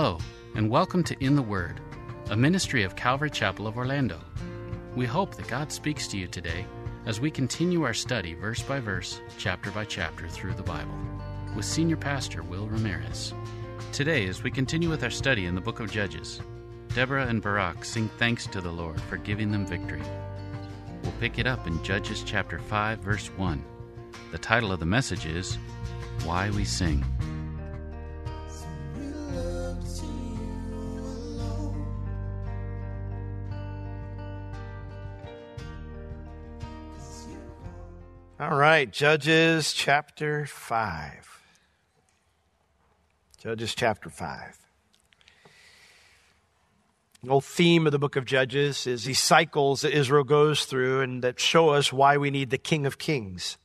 Hello, and welcome to In the Word, a ministry of Calvary Chapel of Orlando. We hope that God speaks to you today as we continue our study verse by verse, chapter by chapter through the Bible with Senior Pastor Will Ramirez. Today, as we continue with our study in the book of Judges, Deborah and Barak sing thanks to the Lord for giving them victory. We'll pick it up in Judges chapter 5, verse 1. The title of the message is Why We Sing. All right, Judges chapter 5. Judges chapter 5. The whole theme of the book of Judges is these cycles that Israel goes through and that show us why we need the King of Kings.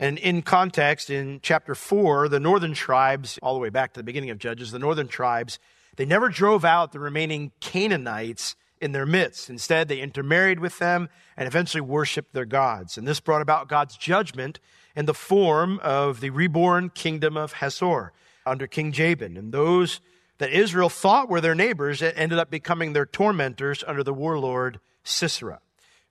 And in context, in chapter 4, the northern tribes, all the way back to the beginning of Judges, the northern tribes, they never drove out the remaining Canaanites in their midst. Instead, they intermarried with them and eventually worshiped their gods. And this brought about God's judgment in the form of the reborn kingdom of Hazor under King Jabin. And those that Israel thought were their neighbors ended up becoming their tormentors under the warlord Sisera.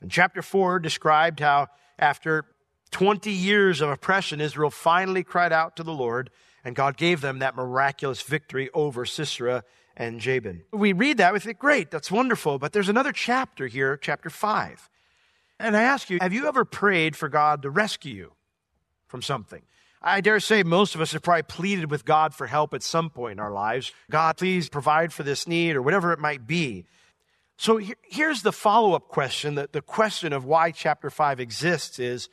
And chapter 4 described how after 20 years of oppression, Israel finally cried out to the Lord, and God gave them that miraculous victory over Sisera and Jabin. We read that, we think, great, that's wonderful, but there's another chapter here, chapter 5. And I ask you, have you ever prayed for God to rescue you from something? I dare say most of us have probably pleaded with God for help at some point in our lives. God, please provide for this need or whatever it might be. So here's the follow up question the, the question of why chapter 5 exists is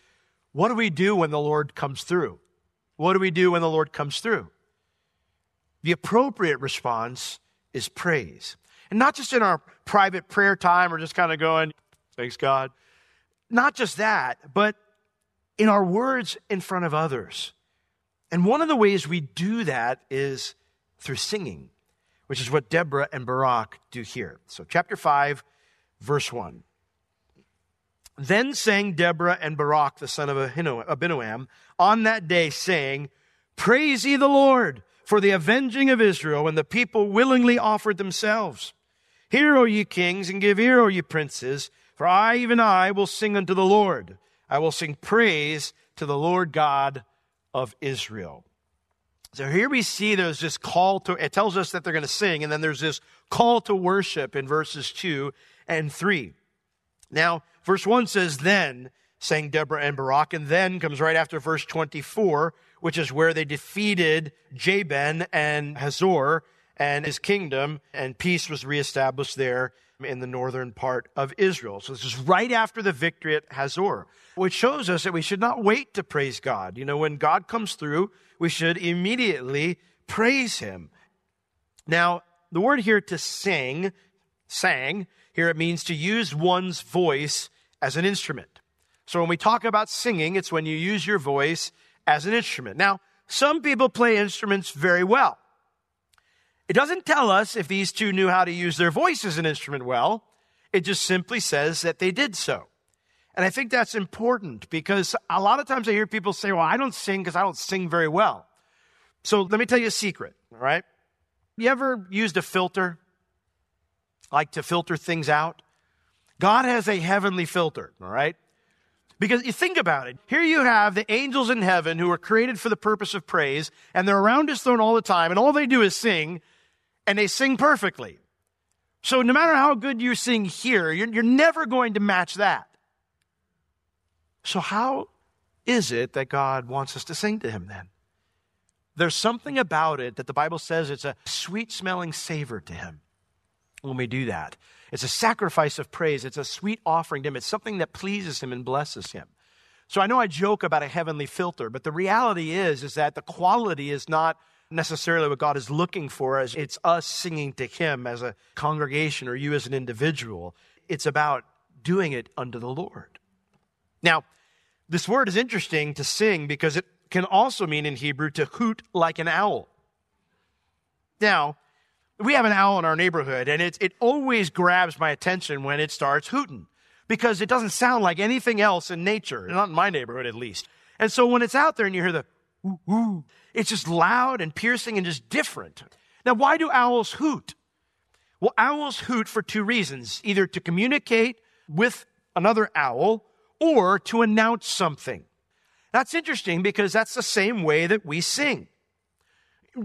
what do we do when the Lord comes through? What do we do when the Lord comes through? The appropriate response is praise. And not just in our private prayer time or just kind of going, thanks God. Not just that, but in our words in front of others. And one of the ways we do that is through singing, which is what Deborah and Barak do here. So, chapter 5, verse 1. Then sang Deborah and Barak, the son of Abinoam, on that day, saying, Praise ye the Lord for the avenging of Israel when the people willingly offered themselves. Hear, O ye kings, and give ear, O ye princes, for I, even I, will sing unto the Lord. I will sing praise to the Lord God of Israel. So here we see there's this call to, it tells us that they're going to sing, and then there's this call to worship in verses 2 and 3. Now, verse 1 says, Then sang Deborah and Barak, and then comes right after verse 24, which is where they defeated Jabin and Hazor and his kingdom, and peace was reestablished there in the northern part of Israel. So this is right after the victory at Hazor, which shows us that we should not wait to praise God. You know, when God comes through, we should immediately praise him. Now, the word here to sing, sang, here it means to use one's voice as an instrument. So when we talk about singing, it's when you use your voice as an instrument. Now, some people play instruments very well. It doesn't tell us if these two knew how to use their voice as an instrument well. It just simply says that they did so. And I think that's important because a lot of times I hear people say, well, I don't sing because I don't sing very well. So let me tell you a secret, all right? You ever used a filter? Like to filter things out? God has a heavenly filter, all right? Because you think about it. Here you have the angels in heaven who are created for the purpose of praise, and they're around his throne all the time, and all they do is sing, and they sing perfectly. So no matter how good you sing here, you're, you're never going to match that. So, how is it that God wants us to sing to him then? There's something about it that the Bible says it's a sweet smelling savor to him when we do that. It's a sacrifice of praise. It's a sweet offering to him. It's something that pleases him and blesses him. So I know I joke about a heavenly filter, but the reality is, is that the quality is not necessarily what God is looking for as it's us singing to him as a congregation or you as an individual. It's about doing it unto the Lord. Now, this word is interesting to sing because it can also mean in Hebrew to hoot like an owl. Now, we have an owl in our neighborhood, and it, it always grabs my attention when it starts hooting because it doesn't sound like anything else in nature, not in my neighborhood at least. And so when it's out there and you hear the it's just loud and piercing and just different. Now, why do owls hoot? Well, owls hoot for two reasons either to communicate with another owl or to announce something. That's interesting because that's the same way that we sing.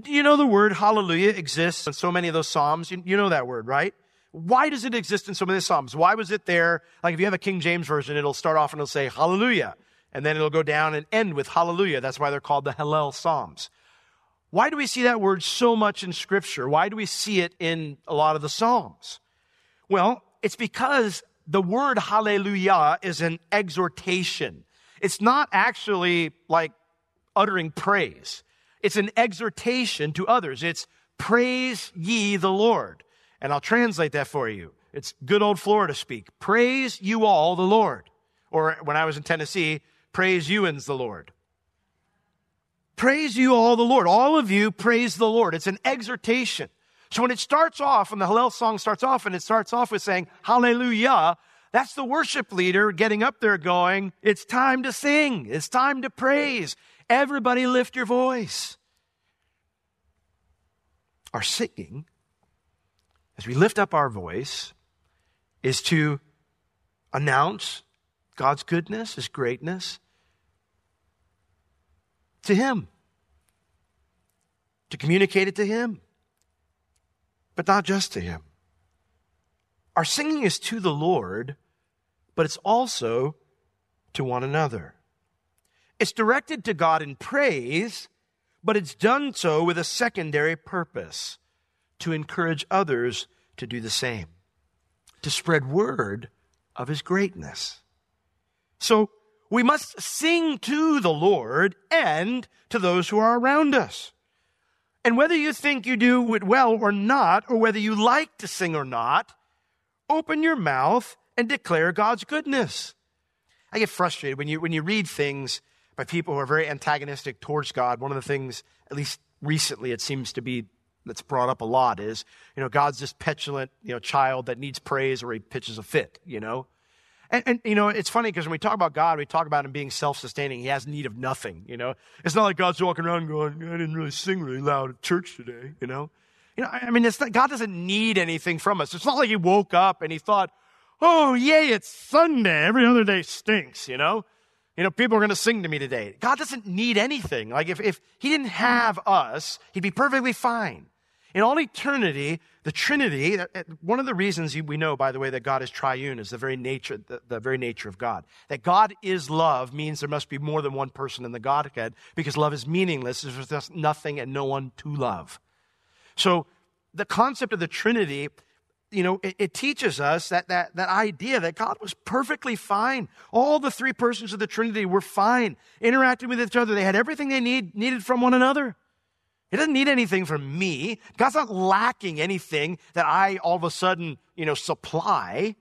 You know the word hallelujah exists in so many of those Psalms. You, you know that word, right? Why does it exist in so many Psalms? Why was it there? Like if you have a King James version, it'll start off and it'll say hallelujah. And then it'll go down and end with hallelujah. That's why they're called the Hallel Psalms. Why do we see that word so much in Scripture? Why do we see it in a lot of the Psalms? Well, it's because the word hallelujah is an exhortation. It's not actually like uttering praise. It's an exhortation to others. It's praise ye the Lord. And I'll translate that for you. It's good old Florida speak. Praise you all the Lord. Or when I was in Tennessee, praise you and the Lord. Praise you all the Lord. All of you praise the Lord. It's an exhortation. So when it starts off, when the Hallel song starts off, and it starts off with saying, Hallelujah, that's the worship leader getting up there going, It's time to sing. It's time to praise. Everybody lift your voice. Our singing, as we lift up our voice, is to announce God's goodness, His greatness to Him, to communicate it to Him but not just to Him. Our singing is to the Lord, but it's also to one another. It's directed to God in praise, but it's done so with a secondary purpose to encourage others to do the same, to spread word of His greatness. So we must sing to the Lord and to those who are around us. And whether you think you do it well or not, or whether you like to sing or not, open your mouth and declare God's goodness. I get frustrated when you, when you read things by people who are very antagonistic towards God. One of the things, at least recently, it seems to be that's brought up a lot is, you know, God's this petulant, you know, child that needs praise or he pitches a fit, you know. And, and, you know, it's funny because when we talk about God, we talk about him being self-sustaining. He has need of nothing, you know. It's not like God's walking around going, I didn't really sing really loud at church today, you know. You know, I mean, not, God doesn't need anything from us. It's not like he woke up and he thought, oh, yay, it's Sunday. Every other day stinks, you know. You know, people are going to sing to me today. God doesn't need anything. Like if, if he didn't have us, he'd be perfectly fine. In all eternity, the Trinity, uh, uh, one of the reasons we know, by the way, that God is triune is the very nature, the, the, very nature of God. That God is love means there must be more than one person in the Godhead because love is meaningless. There's just nothing and no one to love. So the concept of the Trinity, you know, it, it teaches us that, that, that idea that God was perfectly fine. All the three persons of the Trinity were fine, interacting with each other. They had everything they need, needed from one another. He doesn't need anything from me. God's not lacking anything that I all of a sudden, you know, supply.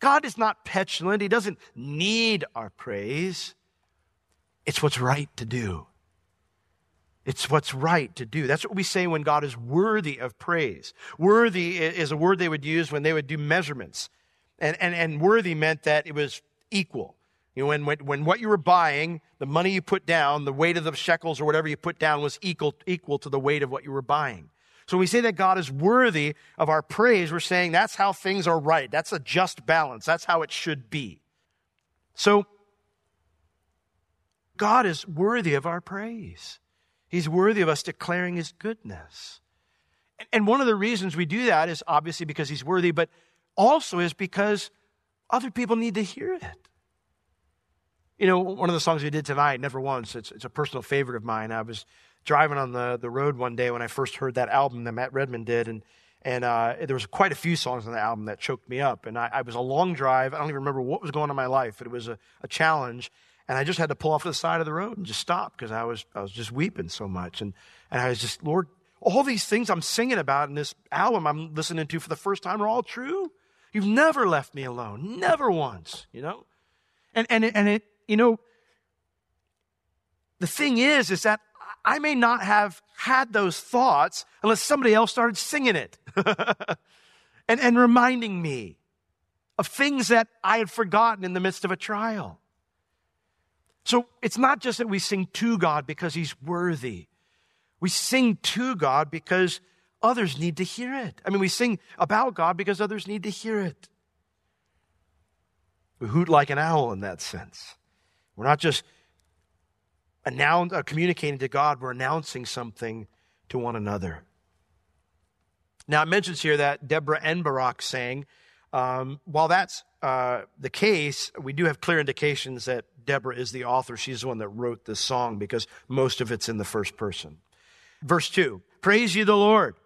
God is not petulant. He doesn't need our praise. It's what's right to do. It's what's right to do. That's what we say when God is worthy of praise. Worthy is a word they would use when they would do measurements. And, and, and worthy meant that it was equal. You know, when, when, when what you were buying, the money you put down, the weight of the shekels or whatever you put down was equal, equal to the weight of what you were buying. So when we say that God is worthy of our praise, we're saying that's how things are right. That's a just balance. That's how it should be. So God is worthy of our praise. He's worthy of us declaring his goodness. And one of the reasons we do that is obviously because he's worthy, but also is because other people need to hear it. You know, one of the songs we did tonight, Never Once, it's, it's a personal favorite of mine. I was driving on the, the road one day when I first heard that album that Matt Redman did, and, and uh, there was quite a few songs on the album that choked me up. And I, I was a long drive. I don't even remember what was going on in my life, but it was a, a challenge. And I just had to pull off to the side of the road and just stop because I was, I was just weeping so much. And, and I was just, Lord, all these things I'm singing about in this album I'm listening to for the first time are all true. You've never left me alone, never once, you know? And, and, it, and it, you know, the thing is, is that I may not have had those thoughts unless somebody else started singing it and, and reminding me of things that I had forgotten in the midst of a trial. So it's not just that we sing to God because He's worthy. We sing to God because others need to hear it. I mean, we sing about God because others need to hear it. We hoot like an owl in that sense. We're not just announce, uh, communicating to God, we're announcing something to one another. Now, it mentions here that Deborah and Barak sang. Um, while that's uh, the case, we do have clear indications that Deborah is the author. She's the one that wrote this song because most of it's in the first person. Verse 2 Praise ye the Lord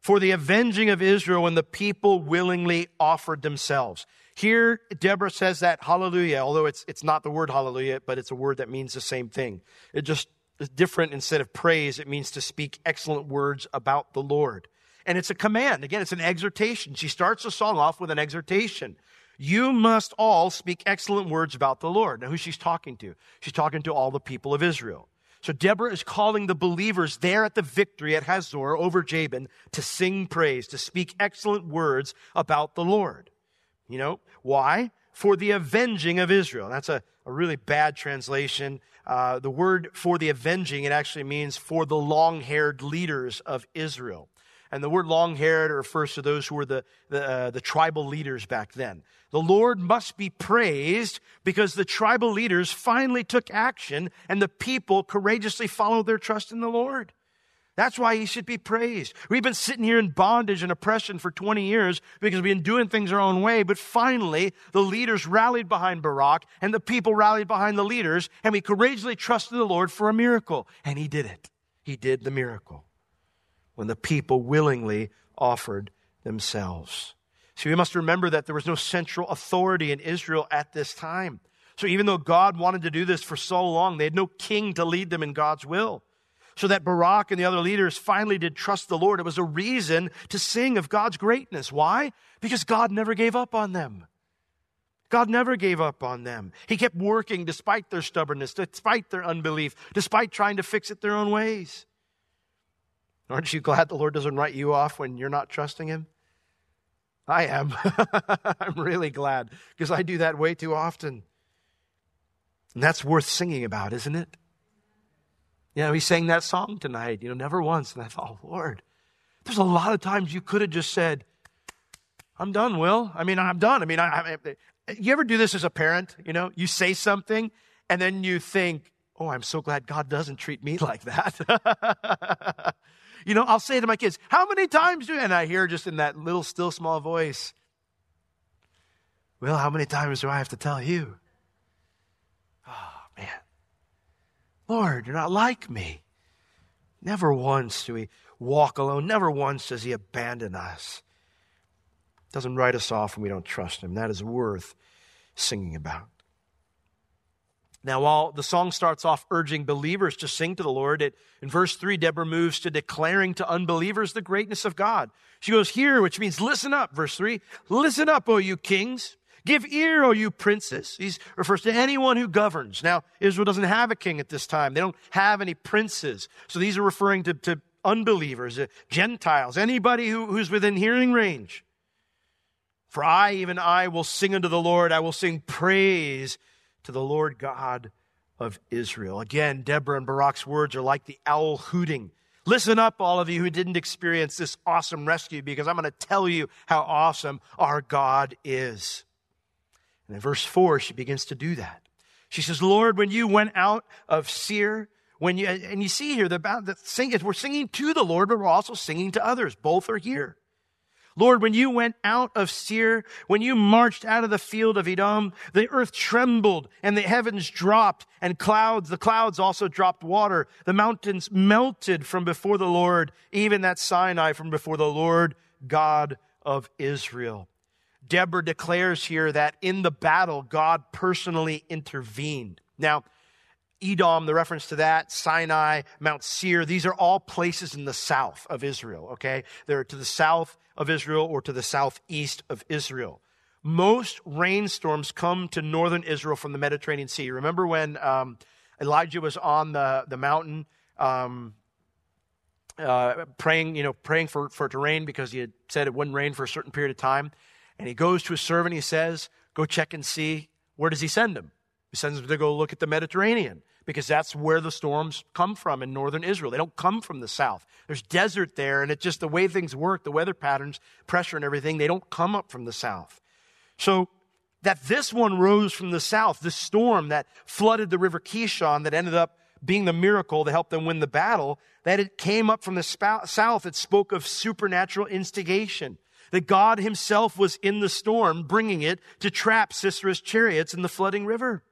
for the avenging of Israel when the people willingly offered themselves. Here, Deborah says that hallelujah, although it's, it's not the word hallelujah, but it's a word that means the same thing. It just is different instead of praise, it means to speak excellent words about the Lord. And it's a command. Again, it's an exhortation. She starts the song off with an exhortation. You must all speak excellent words about the Lord. Now, who she's talking to? She's talking to all the people of Israel. So Deborah is calling the believers there at the victory at Hazor over Jabin to sing praise, to speak excellent words about the Lord. You know, why? For the avenging of Israel. That's a, a really bad translation. Uh, the word for the avenging, it actually means for the long haired leaders of Israel. And the word long haired refers to those who were the, the, uh, the, tribal leaders back then. The Lord must be praised because the tribal leaders finally took action and the people courageously followed their trust in the Lord. That's why he should be praised. We've been sitting here in bondage and oppression for 20 years because we've been doing things our own way. But finally, the leaders rallied behind Barak and the people rallied behind the leaders and we courageously trusted the Lord for a miracle. And he did it. He did the miracle when the people willingly offered themselves. See, we must remember that there was no central authority in Israel at this time. So even though God wanted to do this for so long, they had no king to lead them in God's will. So that Barak and the other leaders finally did trust the Lord. It was a reason to sing of God's greatness. Why? Because God never gave up on them. God never gave up on them. He kept working despite their stubbornness, despite their unbelief, despite trying to fix it their own ways. Aren't you glad the Lord doesn't write you off when you're not trusting Him? I am. I'm really glad because I do that way too often. And that's worth singing about, isn't it? You know, he sang that song tonight, you know, never once. And I thought, oh, Lord, there's a lot of times you could have just said, I'm done, Will. I mean, I'm done. I mean, I, I, you ever do this as a parent? You know, you say something and then you think, oh, I'm so glad God doesn't treat me like that. You know, I'll say to my kids, How many times do, and I hear just in that little, still, small voice, Well, how many times do I have to tell you? Oh, man. Lord, you're not like me. Never once do we walk alone. Never once does he abandon us. Doesn't write us off when we don't trust him. That is worth singing about. Now, while the song starts off urging believers to sing to the Lord, it, in verse 3, Deborah moves to declaring to unbelievers the greatness of God. She goes, Hear, which means listen up, verse 3. Listen up, O you kings. Give ear, O you princes. He refers to anyone who governs. Now, Israel doesn't have a king at this time. They don't have any princes. So these are referring to, to unbelievers, uh, Gentiles, anybody who, who's within hearing range. For I, even I, will sing unto the Lord. I will sing praise to the Lord God of Israel. Again, Deborah and Barak's words are like the owl hooting. Listen up, all of you who didn't experience this awesome rescue, because I'm going to tell you how awesome our God is. And in verse 4, she begins to do that. She says, Lord, when you went out of Seir, when you, and you see here, the, the sing, we're singing to the Lord, but we're also singing to others. Both are here. Lord, when you went out of Seir, when you marched out of the field of Edom, the earth trembled and the heavens dropped and clouds, the clouds also dropped water. The mountains melted from before the Lord, even that Sinai from before the Lord God of Israel. Deborah declares here that in the battle, God personally intervened. Now, Edom, the reference to that, Sinai, Mount Seir, these are all places in the south of Israel, okay? They're to the south of Israel or to the southeast of Israel. Most rainstorms come to northern Israel from the Mediterranean Sea. Remember when um, Elijah was on the, the mountain um, uh, praying, you know, praying for, for it to rain because he had said it wouldn't rain for a certain period of time. And he goes to his servant, he says, Go check and see. Where does he send him? He sends them to go look at the Mediterranean because that's where the storms come from in northern Israel. They don't come from the south. There's desert there, and it's just the way things work, the weather patterns, pressure, and everything, they don't come up from the south. So that this one rose from the south, this storm that flooded the river Kishon that ended up being the miracle to help them win the battle, that it came up from the south, it spoke of supernatural instigation. That God himself was in the storm, bringing it to trap Sisera's chariots in the flooding river.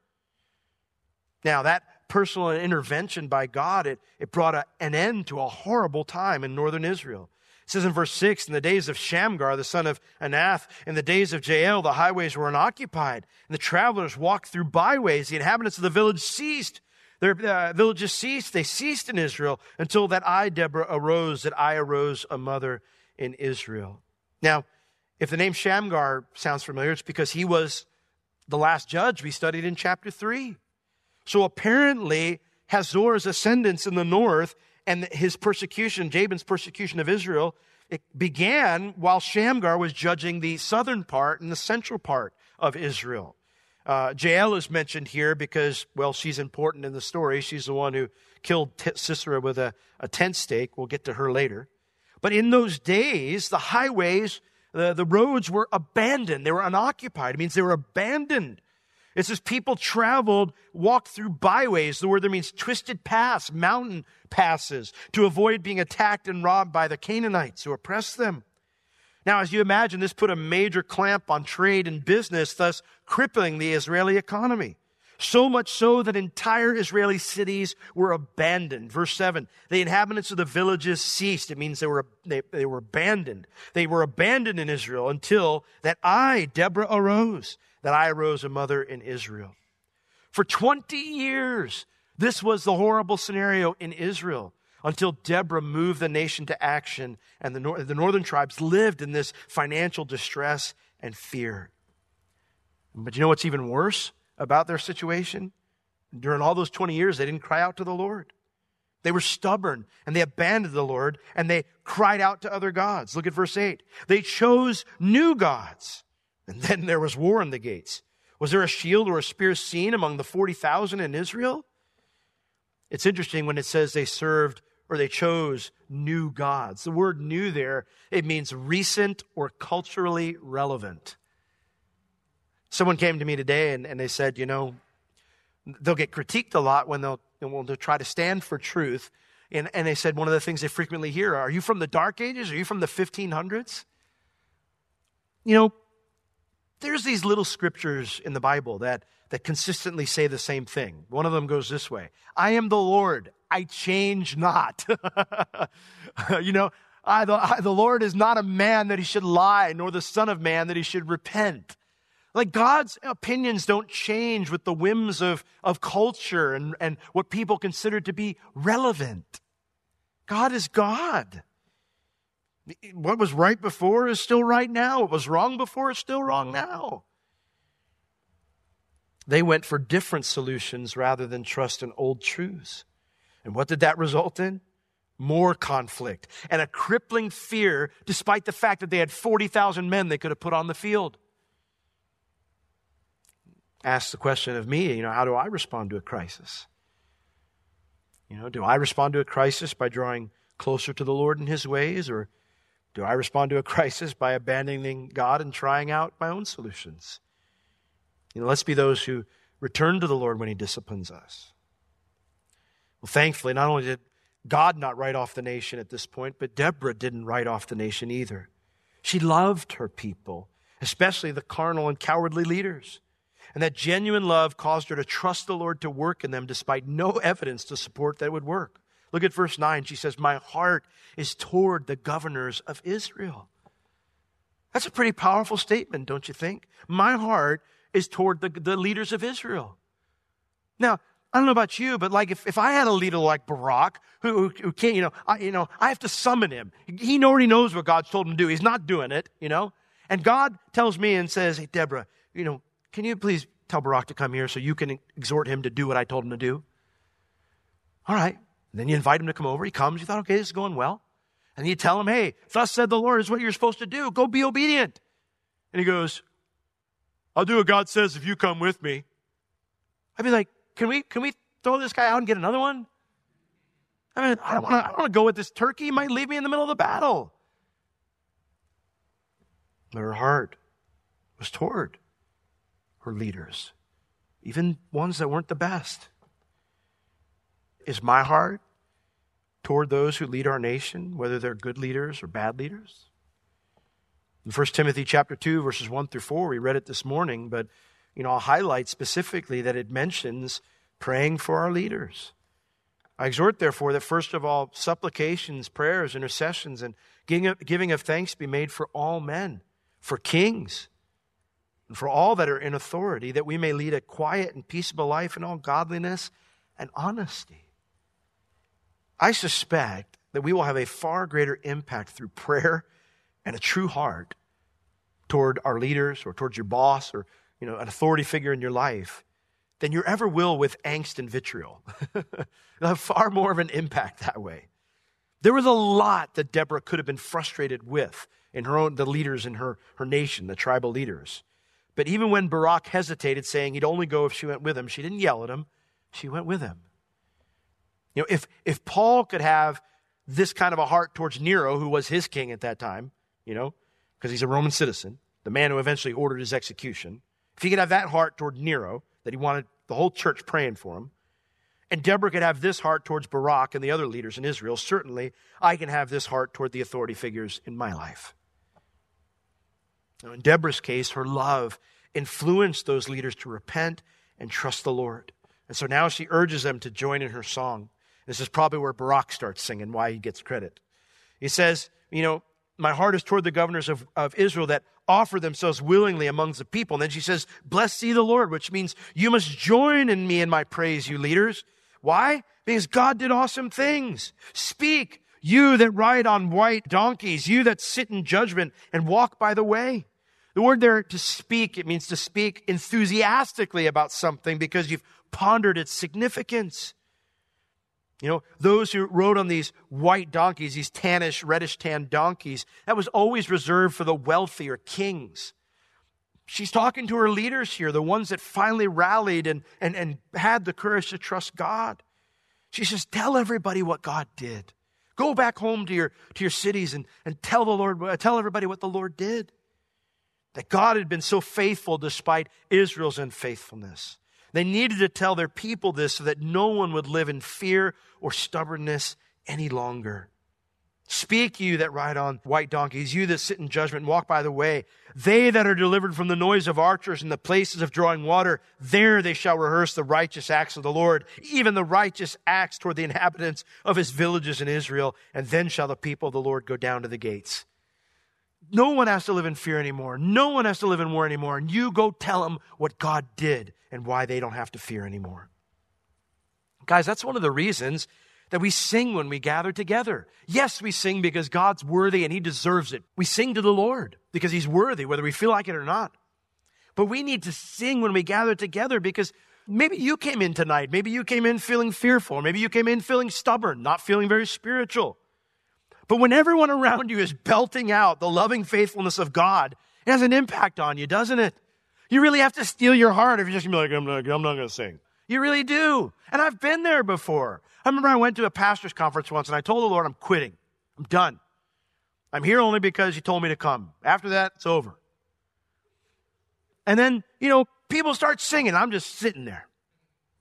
Now, that personal intervention by God, it, it brought a, an end to a horrible time in northern Israel. It says in verse 6 In the days of Shamgar, the son of Anath, in the days of Jael, the highways were unoccupied, and the travelers walked through byways. The inhabitants of the village ceased. Their uh, villages ceased. They ceased in Israel until that I, Deborah, arose, that I arose a mother in Israel. Now, if the name Shamgar sounds familiar, it's because he was the last judge we studied in chapter 3. So apparently, Hazor's ascendance in the north and his persecution, Jabin's persecution of Israel, it began while Shamgar was judging the southern part and the central part of Israel. Uh, Jael is mentioned here because, well, she's important in the story. She's the one who killed T- Sisera with a, a tent stake. We'll get to her later. But in those days, the highways, the, the roads were abandoned. They were unoccupied. It means they were abandoned it says people traveled, walked through byways. The word there means twisted paths, mountain passes, to avoid being attacked and robbed by the Canaanites who oppressed them. Now, as you imagine, this put a major clamp on trade and business, thus crippling the Israeli economy. So much so that entire Israeli cities were abandoned. Verse 7 The inhabitants of the villages ceased. It means they were, they, they were abandoned. They were abandoned in Israel until that I, Deborah, arose that I arose a mother in Israel. For 20 years, this was the horrible scenario in Israel until Deborah moved the nation to action and the, nor- the northern tribes lived in this financial distress and fear. But you know what's even worse about their situation? During all those 20 years, they didn't cry out to the Lord. They were stubborn and they abandoned the Lord and they cried out to other gods. Look at verse 8. They chose new gods and then there was war in the gates. Was there a shield or a spear seen among the 40,000 in Israel? It's interesting when it says they served or they chose new gods. The word new there, it means recent or culturally relevant. Someone came to me today and, and they said, you know, they'll get critiqued a lot when they'll, when they'll try to stand for truth. And, and they said one of the things they frequently hear are you from the dark ages? Are you from the 1500s? You know, there's these little scriptures in the Bible that, that consistently say the same thing. One of them goes this way I am the Lord, I change not. you know, I the, I, the Lord is not a man that he should lie, nor the Son of Man that he should repent. Like God's opinions don't change with the whims of, of culture and, and what people consider to be relevant. God is God. What was right before is still right now. What was wrong before is still wrong now. They went for different solutions rather than trust in old truths. And what did that result in? More conflict and a crippling fear, despite the fact that they had 40,000 men they could have put on the field. Ask the question of me, you know, how do I respond to a crisis? You know, do I respond to a crisis by drawing closer to the Lord in His ways or do I respond to a crisis by abandoning God and trying out my own solutions? You know, let's be those who return to the Lord when He disciplines us. Well, thankfully, not only did God not write off the nation at this point, but Deborah didn't write off the nation either. She loved her people, especially the carnal and cowardly leaders. And that genuine love caused her to trust the Lord to work in them despite no evidence to support that it would work. Look at verse 9. She says, My heart is toward the governors of Israel. That's a pretty powerful statement, don't you think? My heart is toward the, the leaders of Israel. Now, I don't know about you, but like if, if I had a leader like Barak, who, who, who can't, you know, I, you know, I have to summon him. He already knows what God's told him to do. He's not doing it, you know? And God tells me and says, Hey, Deborah, you know, can you please tell Barak to come here so you can exhort him to do what I told him to do? All right. And then you invite him to come over. He comes. You thought, okay, this is going well. And you tell him, hey, thus said the Lord is what you're supposed to do. Go be obedient. And he goes, I'll do what God says if you come with me. I'd be like, can we, can we throw this guy out and get another one? I mean, I don't want to I don't wanna go with this turkey. He might leave me in the middle of the battle. But her heart was toward her leaders, even ones that weren't the best. Is my heart toward those who lead our nation, whether they're good leaders or bad leaders? In 1 Timothy chapter 2, verses 1 through 4, we read it this morning, but you know, I'll highlight specifically that it mentions praying for our leaders. I exhort, therefore, that first of all, supplications, prayers, intercessions, and giving of thanks be made for all men, for kings, and for all that are in authority, that we may lead a quiet and peaceable life in all godliness and honesty. I suspect that we will have a far greater impact through prayer and a true heart toward our leaders or towards your boss or you know, an authority figure in your life than you ever will with angst and vitriol. They'll have far more of an impact that way. There was a lot that Deborah could have been frustrated with in her own, the leaders in her, her nation, the tribal leaders. But even when Barak hesitated, saying he'd only go if she went with him, she didn't yell at him. She went with him. You know, if, if Paul could have this kind of a heart towards Nero, who was his king at that time, you know, because he's a Roman citizen, the man who eventually ordered his execution, if he could have that heart toward Nero, that he wanted the whole church praying for him, and Deborah could have this heart towards Barak and the other leaders in Israel, certainly I can have this heart toward the authority figures in my life. Now, in Deborah's case, her love influenced those leaders to repent and trust the Lord. And so now she urges them to join in her song. This is probably where Barak starts singing, why he gets credit. He says, You know, my heart is toward the governors of, of Israel that offer themselves willingly amongst the people. And then she says, Bless ye the Lord, which means you must join in me in my praise, you leaders. Why? Because God did awesome things. Speak, you that ride on white donkeys, you that sit in judgment and walk by the way. The word there to speak, it means to speak enthusiastically about something because you've pondered its significance. You know, those who rode on these white donkeys, these tannish, reddish tan donkeys, that was always reserved for the wealthy or kings. She's talking to her leaders here, the ones that finally rallied and, and, and had the courage to trust God. She says, Tell everybody what God did. Go back home to your, to your cities and, and tell the Lord, uh, tell everybody what the Lord did. That God had been so faithful despite Israel's unfaithfulness. They needed to tell their people this so that no one would live in fear or stubbornness any longer. Speak, you that ride on white donkeys, you that sit in judgment and walk by the way. They that are delivered from the noise of archers and the places of drawing water, there they shall rehearse the righteous acts of the Lord, even the righteous acts toward the inhabitants of his villages in Israel. And then shall the people of the Lord go down to the gates. No one has to live in fear anymore. No one has to live in war anymore. And you go tell them what God did and why they don't have to fear anymore. Guys, that's one of the reasons that we sing when we gather together. Yes, we sing because God's worthy and He deserves it. We sing to the Lord because He's worthy, whether we feel like it or not. But we need to sing when we gather together because maybe you came in tonight. Maybe you came in feeling fearful. Maybe you came in feeling stubborn, not feeling very spiritual. But when everyone around you is belting out the loving faithfulness of God, it has an impact on you, doesn't it? You really have to steel your heart if you're just gonna be like, I'm not, I'm not to sing. You really do. And I've been there before. I remember I went to a pastor's conference once and I told the Lord, I'm quitting. I'm done. I'm here only because you told me to come. After that, it's over. And then, you know, people start singing. I'm just sitting there.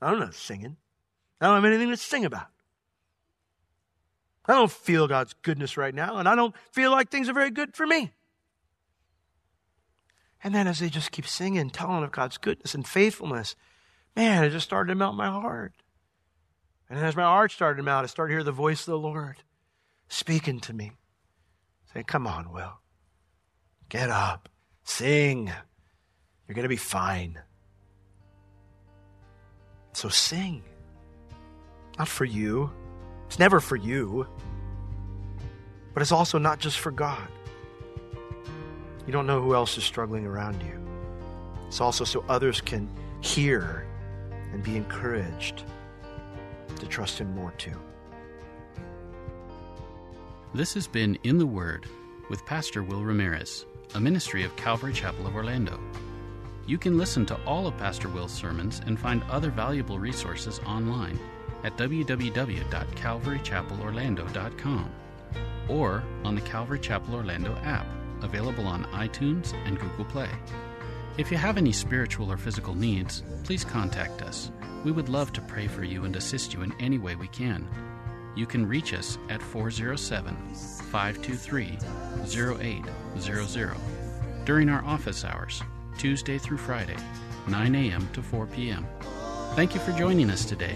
I'm not singing. I don't have anything to sing about. I don't feel God's goodness right now, and I don't feel like things are very good for me. And then as they just keep singing, telling of God's goodness and faithfulness, man, it just started to melt my heart. And as my heart started to melt, I started to hear the voice of the Lord speaking to me, saying, Come on, Will. Get up. Sing. You're going to be fine. So sing. Not for you. It's never for you. But it's also not just for God. You don't know who else is struggling around you. It's also so others can hear and be encouraged to trust Him more too. This has been In the Word with Pastor Will Ramirez, a ministry of Calvary Chapel of Orlando. You can listen to all of Pastor Will's sermons and find other valuable resources online at www.calvarychapelorlando.com or on the Calvary Chapel Orlando app, available on iTunes and Google Play. If you have any spiritual or physical needs, please contact us. We would love to pray for you and assist you in any way we can. You can reach us at 407 523 0800 during our office hours, Tuesday through Friday, 9 a.m. to 4 p.m. Thank you for joining us today.